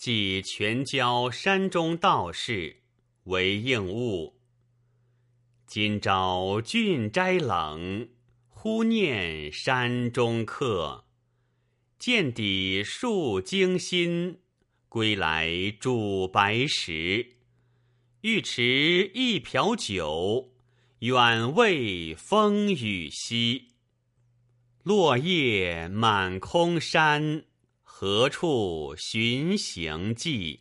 寄全郊山中道士为应物。今朝郡斋冷，忽念山中客。见底数惊心，归来煮白石。欲持一瓢酒，远慰风雨夕。落叶满空山，何处寻行迹？